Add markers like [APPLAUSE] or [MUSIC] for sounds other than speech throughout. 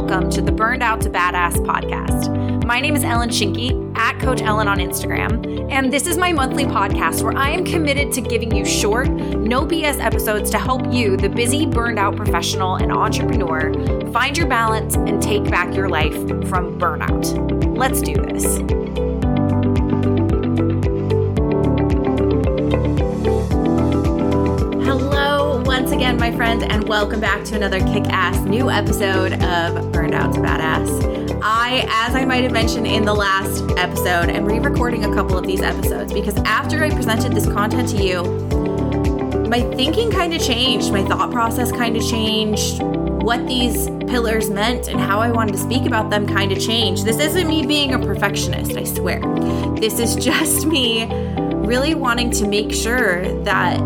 welcome to the Burned Out to Badass podcast. My name is Ellyn Schinke, at Coach Ellyn on Instagram, and this is my monthly podcast where I am committed to giving you short, no BS episodes to help you, the busy, burned out professional and entrepreneur, find your balance and take back your life from burnout. Let's do this. Hello, once again, my friend, and welcome back to another kick ass new episode of Burned Out to Badass. I, as I might have mentioned in the last episode, am re recording a couple of these episodes because after I presented this content to you, my thinking kind of changed, my thought process kind of changed, what these pillars meant and how I wanted to speak about them kind of changed. This isn't me being a perfectionist, I swear. This is [LAUGHS] just me really wanting to make sure that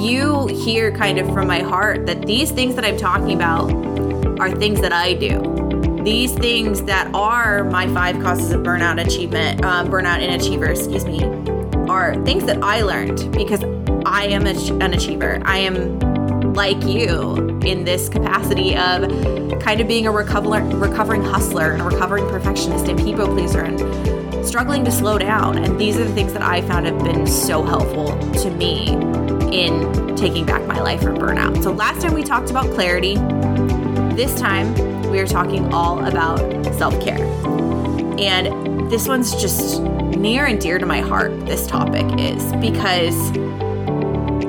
you hear kind of from my heart that these things that I'm talking about are things that I do. These things that are my five causes of burnout achievement, um, burnout and achiever, excuse me, are things that I learned because I am an achiever. I am like you in this capacity of kind of being a recovering, recovering hustler and a recovering perfectionist and people pleaser and struggling to slow down. And these are the things that I found have been so helpful to me in taking back my life from burnout. So, last time we talked about clarity. This time we are talking all about self care. And this one's just near and dear to my heart, this topic is because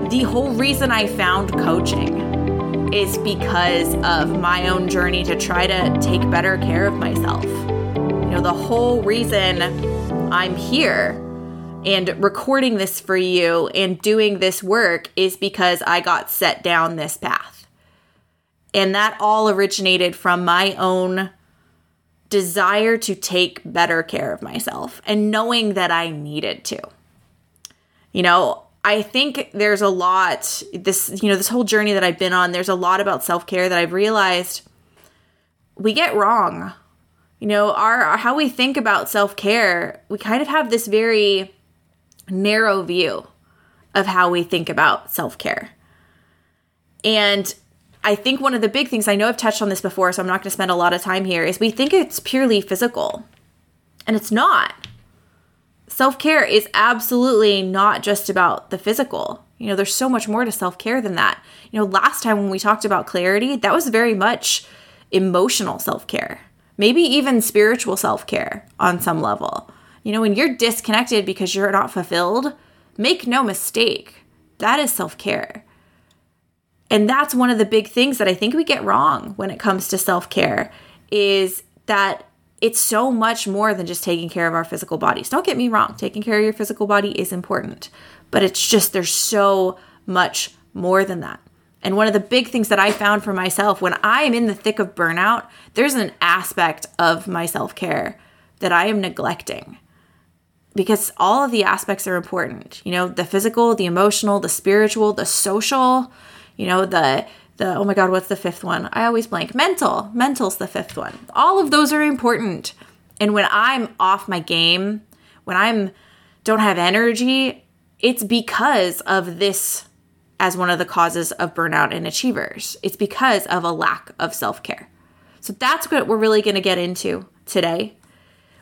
the whole reason I found coaching is because of my own journey to try to take better care of myself. You know, the whole reason I'm here and recording this for you and doing this work is because I got set down this path. And that all originated from my own desire to take better care of myself and knowing that I needed to. You know, I think there's a lot this you know this whole journey that I've been on there's a lot about self-care that I've realized we get wrong. You know, our how we think about self-care, we kind of have this very narrow view of how we think about self care. And I think one of the big things, I know I've touched on this before, so I'm not going to spend a lot of time here, is we think it's purely physical. And it's not. Self care is absolutely not just about the physical. You know, there's so much more to self care than that. You know, last time when we talked about clarity, that was very much emotional self care, maybe even spiritual self care on some level. You know, when you're disconnected because you're not fulfilled, make no mistake, that is self care. And that's one of the big things that I think we get wrong when it comes to self care is that it's so much more than just taking care of our physical bodies. Don't get me wrong, taking care of your physical body is important, but it's just there's so much more than that. And one of the big things that I found for myself when I am in the thick of burnout, there's an aspect of my self care that I am neglecting because all of the aspects are important. You know, the physical, the emotional, the spiritual, the social, you know, the the oh my god, what's the fifth one? I always blank. Mental. Mental's the fifth one. All of those are important. And when I'm off my game, when I'm don't have energy, it's because of this as one of the causes of burnout in achievers. It's because of a lack of self-care. So that's what we're really going to get into today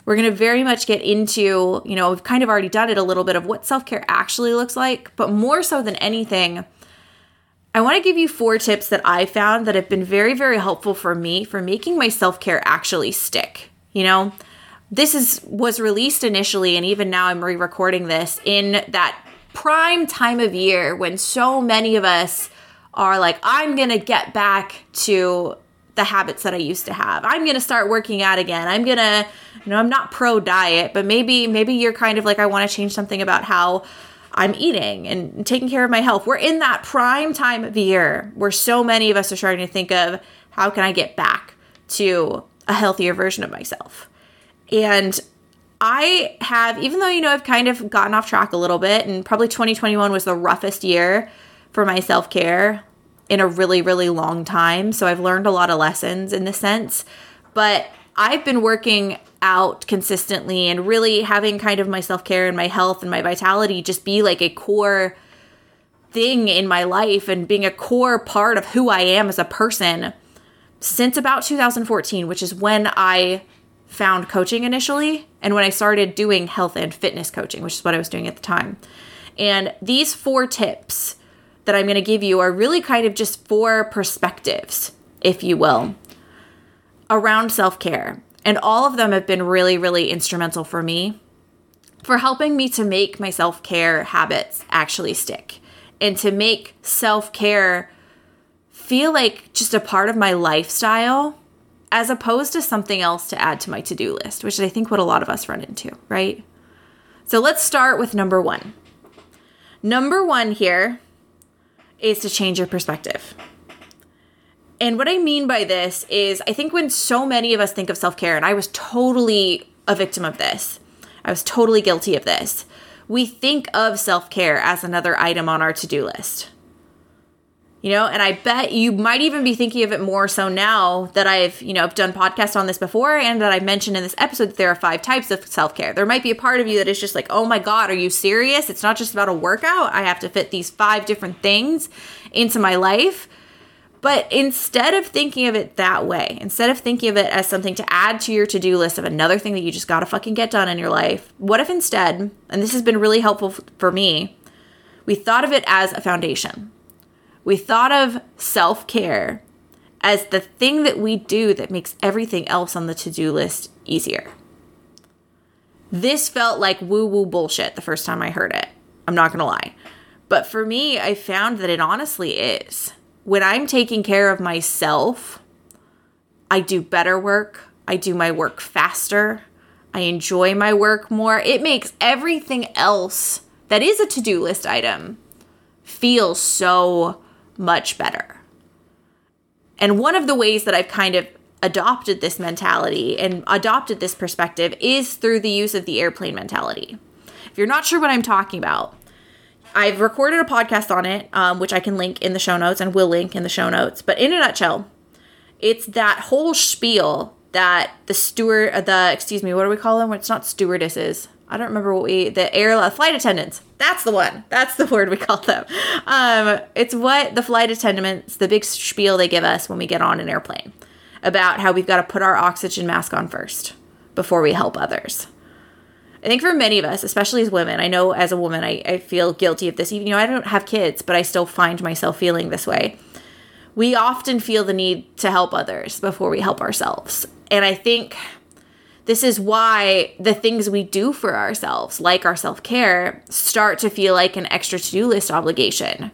we're going to very much get into, you know, we've kind of already done it a little bit of what self care actually looks like, but more so than anything, I want to give you four tips that I found that have been very, very helpful for me for making my self care actually stick. You know, this is was released initially, and even now I'm re-recording this in that prime time of year when so many of us are like, I'm gonna get back to the habits that I used to have. I'm to start working out again. I'm to, you know, I'm not pro diet, but maybe maybe you're kind of like I want to change something about how I'm eating and taking care of my health. We're in that prime time of the year where so many of us are starting to think of how can I get back to a healthier version of myself. And I have, even though, you know, I've kind of gotten off track a little bit, and probably 2021 was the roughest year for my self care in a really, really long time. So I've learned a lot of lessons in this sense. But I've been working out consistently and really having kind of my self care and my health and my vitality just be like a core thing in my life and being a core part of who I am as a person since about 2014, which is when I found coaching initially and when I started doing health and fitness coaching, which is what I was doing at the time. And these four tips that I'm going to give you are really kind of just four perspectives, if you will, around self care. And all of them have been really, really instrumental for me for helping me to make my self care habits actually stick and to make self care feel like just a part of my lifestyle as opposed to something else to add to my to do list, which I think what a lot of us run into, right? So let's start with number one. Number one here is to change your perspective. And what I mean by this is, I think when so many of us think of self care, and I was totally a victim of this, I was totally guilty of this. We think of self care as another item on our to do list. You know, and I bet you might even be thinking of it more so now that I've, you know, done podcasts on this before and that I mentioned in this episode that there are five types of self care. There might be a part of you that is just like, oh my God, are you serious? It's not just about a workout. I have to fit these five different things into my life. But instead of thinking of it that way, instead of thinking of it as something to add to your to do list of another thing that you just gotta fucking get done in your life, what if instead, and this has been really helpful for me, we thought of it as a foundation? We thought of self care as the thing that we do that makes everything else on the to do list easier. This felt like woo woo bullshit the first time I heard it. I'm not gonna lie. But for me, I found that it honestly is when I'm taking care of myself, I do better work. I do my work faster. I enjoy my work more. It makes everything else that is a to do list item feel so much better. And one of the ways that I've kind of adopted this mentality and adopted this perspective is through the use of the airplane mentality. If you're not sure what I'm talking about, I've recorded a podcast on it, um, which I can link in the show notes and will link in the show notes. But in a nutshell, it's that whole spiel that the steward, uh, the excuse me, what do we call them? It's not stewardesses. I don't remember what we the air uh, flight attendants. That's the one. That's the [LAUGHS] word we call them. Um, it's what the flight attendants, the big spiel they give us when we get on an airplane about how we've got to put our oxygen mask on first before we help others. I think for many of us, especially as women, I know as a woman, I, I feel guilty of this. Even, you know, I don't have kids, but I still find myself feeling this way. We often feel the need to help others before we help ourselves. And I think this is why the things we do for ourselves, like our self care, start to feel like an extra to do list obligation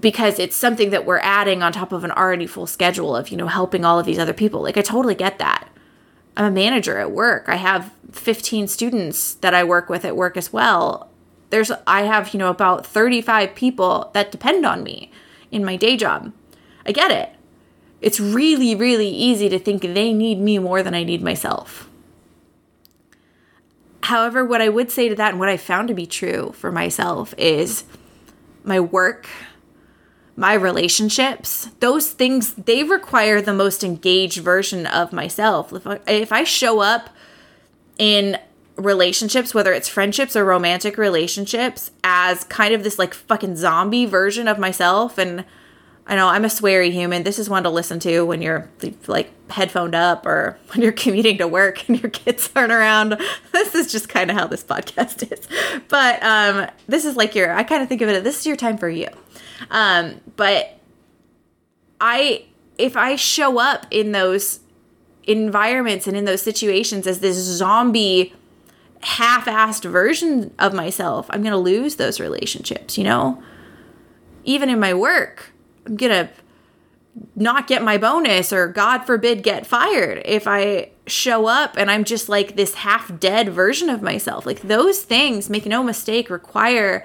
because it's something that we're adding on top of an already full schedule of, you know, helping all of these other people. Like, I totally get that. I'm a manager at work. I have 15 students that I work with at work as well. There's I have, you know, about 35 people that depend on me in my day job. I get it. It's really really easy to think they need me more than I need myself. However, what I would say to that and what I found to be true for myself is my work my relationships, those things, they require the most engaged version of myself. If I, if I show up in relationships, whether it's friendships or romantic relationships, as kind of this like fucking zombie version of myself, and I know I'm a sweary human. This is one to listen to when you're like headphoned up or [LAUGHS] when you're commuting to work and your kids [LAUGHS] aren't around. This is just kind of how this podcast is. But um, this is like your, I kind of think of it, this is your time for you. Um, but I, if I show up in those environments and in those situations as this zombie, half assed version of myself, I'm going to lose those relationships, you know? Even in my work, I'm to not get my bonus or God forbid get fired if I show up and I'm just like this half dead version of myself. Like those things, make no mistake, require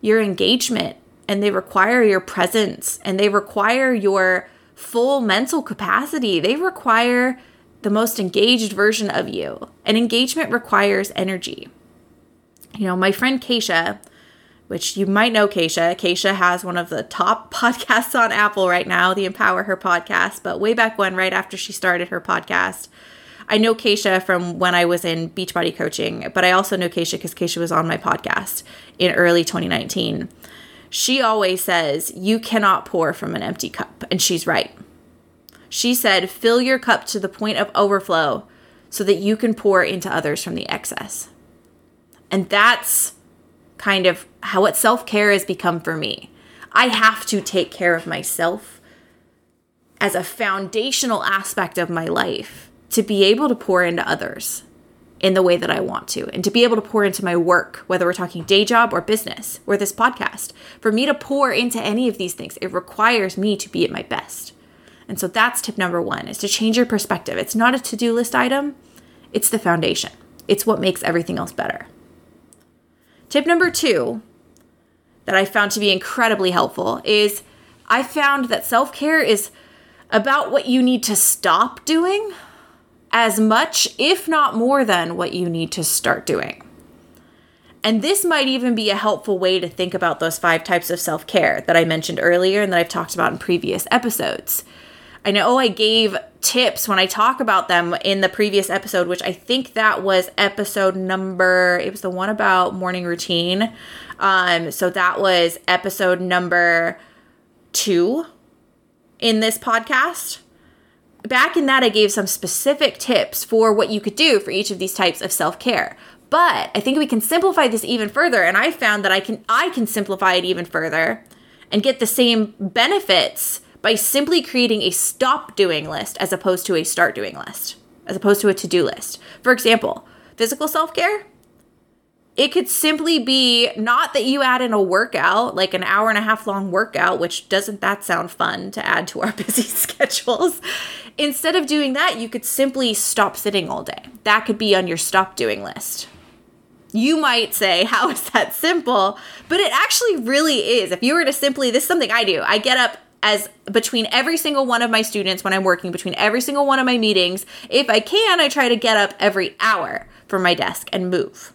your engagement and they require your presence and they require your full mental capacity. They require the most engaged version of you. And engagement requires energy. You know, my friend Keisha, which you might know Keisha, Keisha has one of the top [LAUGHS] podcasts on Apple right now, the Empower Her podcast. But way back when, right after she started her podcast, I know Keisha from when I was in Beachbody coaching, but I also know Keisha because Keisha was on my podcast in early 2019 she always says, You cannot pour from an empty cup. And she's right. She said, fill your cup to the point of overflow so that you can pour into others from the excess. And that's kind of how what self care has become for me. I have to take care of myself as a foundational aspect of my life to be able to pour into others in the way that I want to and to be able to pour into my work, whether we're talking day job or business or this podcast. For me to pour into any of these things, it requires me to be at my best. And so that's tip number one is to change your perspective. It's not a to-do list item, it's the foundation. It's what makes everything else better. Tip number two that I found to be incredibly helpful is I found that self care is about what you need to stop doing as much, if not more than, what you need to start doing. And this might even be a helpful way to think about those five types of self care that I mentioned earlier and that I've talked about in previous episodes. I know I gave tips when I talk about them in the previous episode, which I think that was episode number, it was the one about morning routine. Um, so that was episode number two in this podcast. Back in that, I gave some specific tips for what you could do for each of these types of self care. But I think we can simplify this even further, and I found that I can I can simplify it even further and get the same benefits by simply creating a stop doing list as opposed to a start doing list, as opposed to a to do list. For example, physical self care, it could simply be not that you add in a workout, like an hour and a half long workout, which doesn't that sound fun to add to our [LAUGHS] busy schedules? Instead of doing that, you could simply stop sitting all day. That could be on your stop doing list. You might say, How is that simple? But it actually really is. If you were to simply, this is something I do. I get up as between every single one of my students when I'm working, between every single one of my meetings, if I can, I try to get up every hour from my desk and move.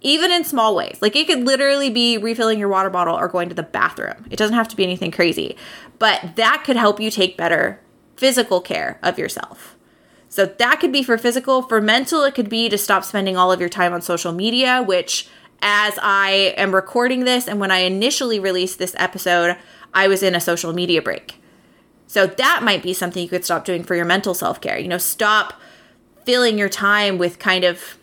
Even in small ways. Like it could literally be refilling your water bottle or going to the bathroom. It doesn't have to be anything crazy, but that could help you take better physical care of yourself. So that could be for physical. For mental, it could be to stop spending all of your time on social media, which as I am recording this and when I initially released this episode, I was in a social media break. So that might be something you could stop doing for your mental self care. You know, stop filling your time with kind of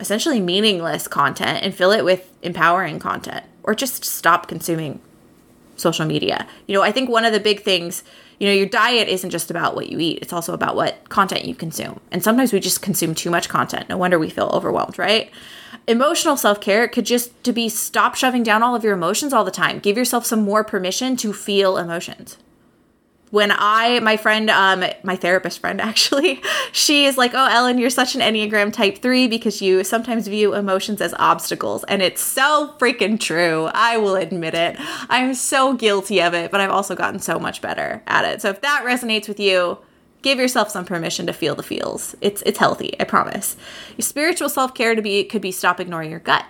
essentially meaningless content and fill it with empowering content or just stop consuming social media. You know, I think one of the big things, you know, your diet isn't just about what you eat, it's also about what content you consume. And sometimes we just consume too much content. No wonder we feel overwhelmed, right? Emotional self care could just to be stop shoving down all of your emotions all the time. Give yourself some more permission to feel emotions. When I, my friend, um, my therapist friend [LAUGHS] actually, she is like, "Oh, Ellyn, you're such an Enneagram Type Three because you sometimes view emotions as obstacles," and it's so freaking true. I will admit it. I'm so guilty of it, but I've also gotten so much better at it. So if that resonates with you, give yourself some permission to feel the feels. It's it's healthy, I promise. Your spiritual self-care to be could be stop ignoring your gut.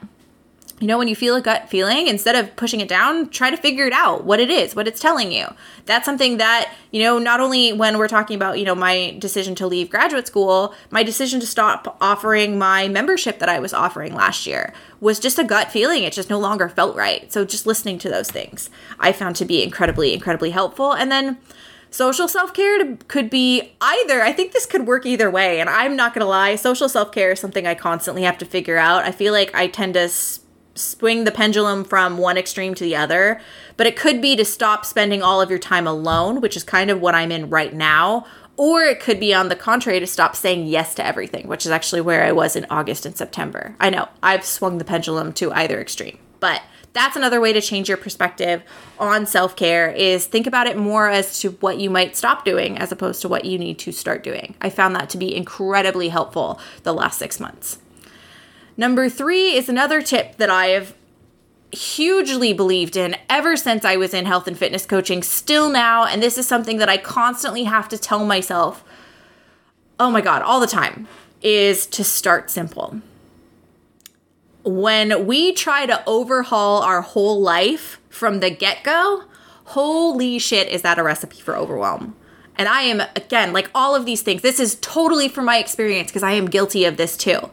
You know, when you feel a gut feeling, instead of pushing it down, try to figure it out what it is, what it's telling you. That's something that, you know, not only when we're talking about, you know, my decision to leave graduate school, my decision to stop offering my membership that I was offering last year was just a gut feeling. It just no longer felt right. So just listening to those things I found to be incredibly, incredibly helpful. And then Social self care could be either. I think this could work either way. And I'm not to lie, social self care is something I constantly have to figure out. I feel like I tend to swing the pendulum from one extreme to the other. But it could be to stop spending all of your time alone, which is kind of what I'm in right now. Or it could be on the contrary to stop saying yes to everything, which is actually where I was in August and September. I know I've swung the pendulum to either extreme, but that's another way to change your perspective on self-care is think about it more as to what you might stop doing as opposed to what you need to start doing. I found that to be incredibly helpful the last 6 months. Number 3 is another tip that I have hugely believed in ever since I was in health and fitness coaching, still now, and this is something that I constantly have to tell myself, oh my God, all the time, is to start simple when we try to overhaul our whole life from the get go, holy shit, is that a recipe for overwhelm? And I am, again, like all of these things, this is totally from my experience because I am guilty of this too.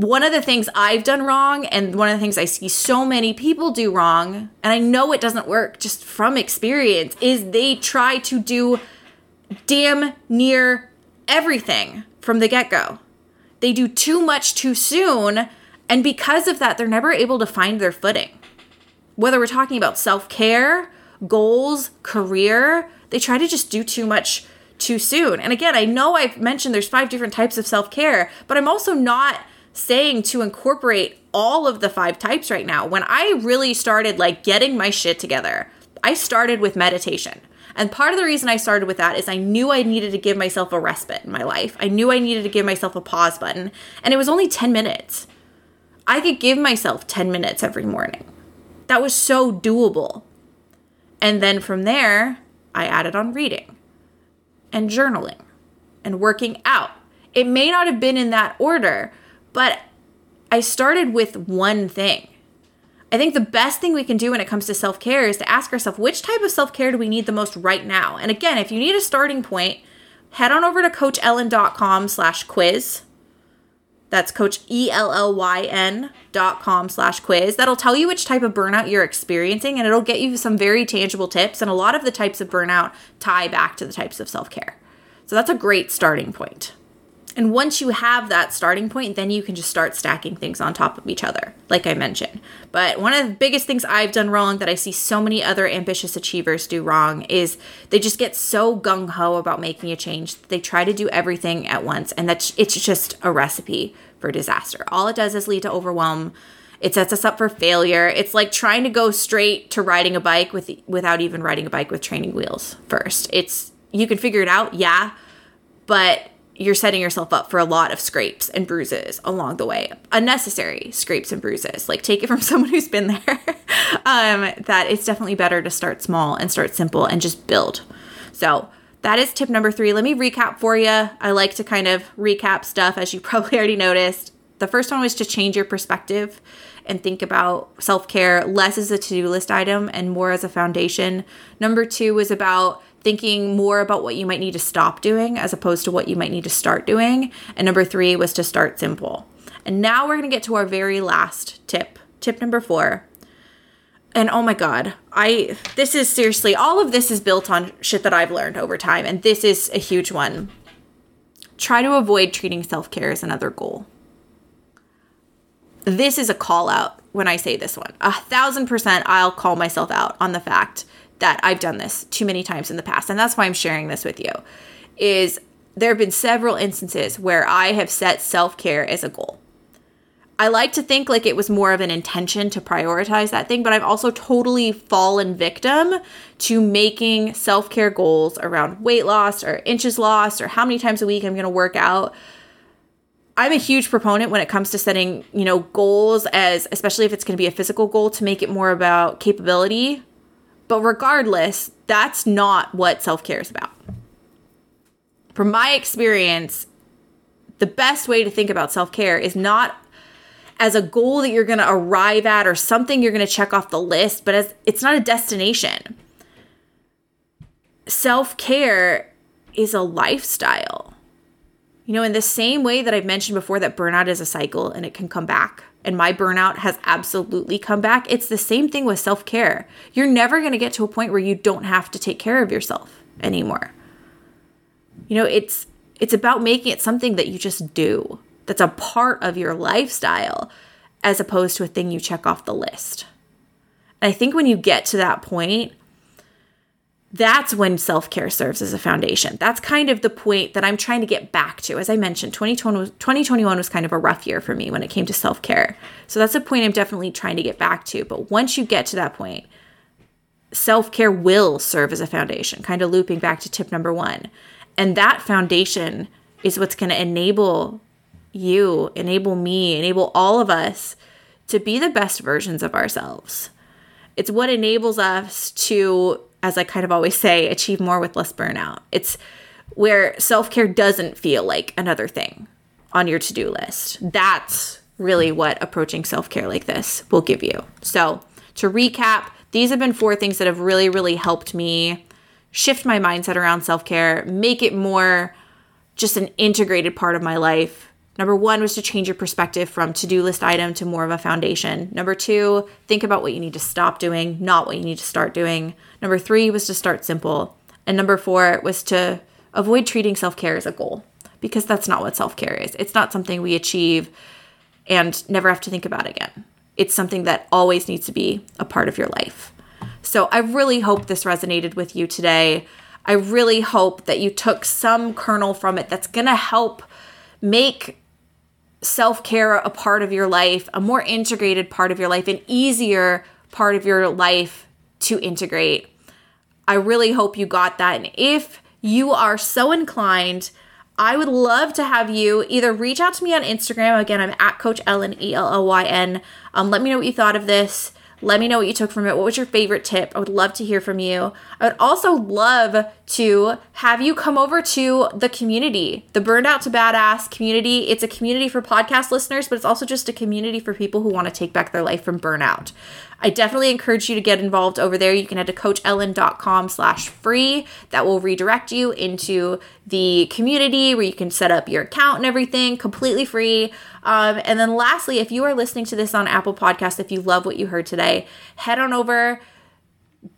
One of the things I've done wrong, and one of the things I see so many people do wrong, and I know it doesn't work just from experience, is they try to do damn near everything from the get go. They do too much too soon. And because of that, they're never able to find their footing. Whether we're talking about self care, goals, career, they try to just do too much too soon. And again, I know I've mentioned there's five different types of self care, but I'm also not saying to incorporate all of the five types right now. When I really started like getting my shit together, I started with meditation. And part of the reason I started with that is I knew I needed to give myself a respite in my life. I knew I needed to give myself a pause button. And it was only 10 minutes. I could give myself 10 minutes every morning. That was so doable. And then from there, I added on reading and journaling and working out. It may not have been in that order, but I started with one thing. I think the best thing we can do when it comes to self care is to ask ourselves which type of self care do we need the most right now? And again, if you need a starting point, head on over to coachellyn.com slash quiz. That's coach E-L-L-Y-N dot com slash quiz. That'll tell you which type of burnout you're experiencing and it'll get you some very tangible tips. And a lot of the types of burnout tie back to the types of self care. So that's a great starting point. And once you have that starting point, then you can just start stacking things on top of each other, like I mentioned. But one of the biggest things I've done wrong that I see so many other ambitious achievers do wrong is they just get so gung ho about making a change. They try to do everything at once, and that's it's just a recipe for disaster. All it does is lead to overwhelm. It sets us up for failure. It's like trying to go straight to riding a bike with without even riding a bike with training wheels first. It's you can figure it out, yeah, but you're setting yourself up for a lot of scrapes and bruises along the way unnecessary scrapes and bruises. Like take it from [LAUGHS] someone who's been there. Um, that it's definitely better to start small and start simple and just build. So that is tip number three. Let me recap for you i like to kind of recap stuff as you [LAUGHS] probably already noticed. The first one was to change your perspective and think about self-care. Less as a to-do list item and more as a foundation. Number two was about thinking more about what you might need to stop doing as opposed to what you might need to start doing. And number three was to start simple. And now we're going to get to our very last tip. Tip number four. And oh my God, I, this is seriously, all of this is built on shit that I've learned over time. And this is a huge one. Try to avoid treating self care as another goal. This is a call out when I say this one. A thousand percent, I'll call myself out on the fact that I've done this too many times in the past. And that's why I'm sharing this with you. Is there have been several instances where I have set self-care as a goal. I like to think like it was more of an intention to prioritize that thing, but I've also totally fallen victim to making self care goals around weight loss or inches lost or how many times a week I'm going to work out. I'm a huge proponent when it comes to setting, you know, goals as especially if it's going to be a physical goal to make it more about capability but regardless, that's not what self care is about. From my experience, the best way to think about self care is not as a goal that you're going to arrive at or something you're going to check off the list, but as it's not a destination. Self care is a lifestyle. You know, in the same way that I've mentioned before that burnout is a cycle and it can come back and my burnout has absolutely come back. It's the same thing with self care. You're never going to get to a point where you don't have to take care of yourself anymore. You know, it's it's about making it something that you just do. That's a part of your lifestyle as opposed to a thing you check off the list. And I think when you get to that point, that's when self care serves as a foundation. That's kind of the point that I'm trying to get back to. As I mentioned, 2020 was, 2021 was kind of a rough year for me when it came to self care. So that's a point I'm definitely trying to get back to. But once you get to that point, self care will serve as a foundation, kind of looping back to tip number one. And that foundation is what's going to enable you, enable me, enable all of us to be the best versions of ourselves. It's what enables us to as I kind of always say, achieve more with less burnout. It's where self care doesn't feel like another thing on your to do list. That's really what approaching self care like this will give you. So, to recap, these have been four things that have really, really helped me shift my mindset around self care, make it more just an integrated part of my life Number one was to change your perspective from to do list item to more of a foundation. Number two, think about what you need to stop doing, not what you need to start doing. Number three was to start simple. And number four was to avoid treating self care as a goal because that's not what self care is. It's not something we achieve and never have to think about again. It's something that always needs to be a part of your life. So I really hope this resonated with you today. I really hope that you took some kernel from it that's going to help make self care a part of your life, a more integrated part of your life, an easier part of your life to integrate. I really hope you got that. And if you are so inclined, I would love to have you either reach out to me on Instagram. Again, I'm at Coach Ellyn, E L L Y N. Um, let me know what you thought of this. Let me know what you took from it. What was your favorite tip? I would love to hear from you. I would also love to have you come over to the community, the Burned Out to Badass community. It's a community for podcast listeners, but it's also just a community for people who want to take back their life from burnout. I definitely encourage you to get involved over there. You can head to coachellyn.com slash free. That will redirect you into the community where you can set up your account and everything completely free. Um, and then lastly, if you are listening to this on Apple Podcast, if you love what you heard today, head on over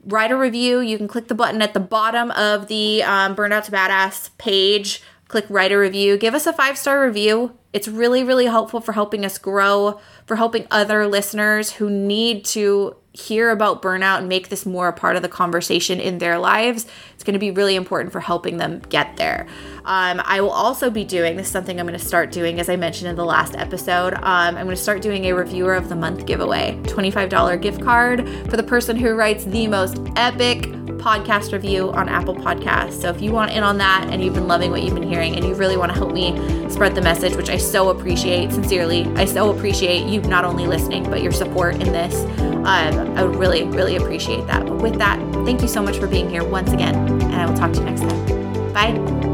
write a review. You can click the button at the bottom of the um, Burnout to Badass page. Click write a review. Give us a five star review. It's really, really helpful for helping us grow, for helping other listeners who need to hear about burnout and make this more a part of the conversation in their lives. It's going to be really important for helping them get there. Um, I will also be doing this is something I'm going to start doing, as I mentioned in the last episode. Um, I'm going to start doing a reviewer of the month giveaway $25 gift card for the person who writes the most epic podcast review on Apple Podcasts. So if you want in on that and you've been loving what you've been hearing and you really want to help me spread the message, which I so appreciate, sincerely, I so appreciate you not only listening, but your support in this. Um, I would really, really appreciate that. But with that, thank you so much for being here once again, and I will talk to you next time. Bye.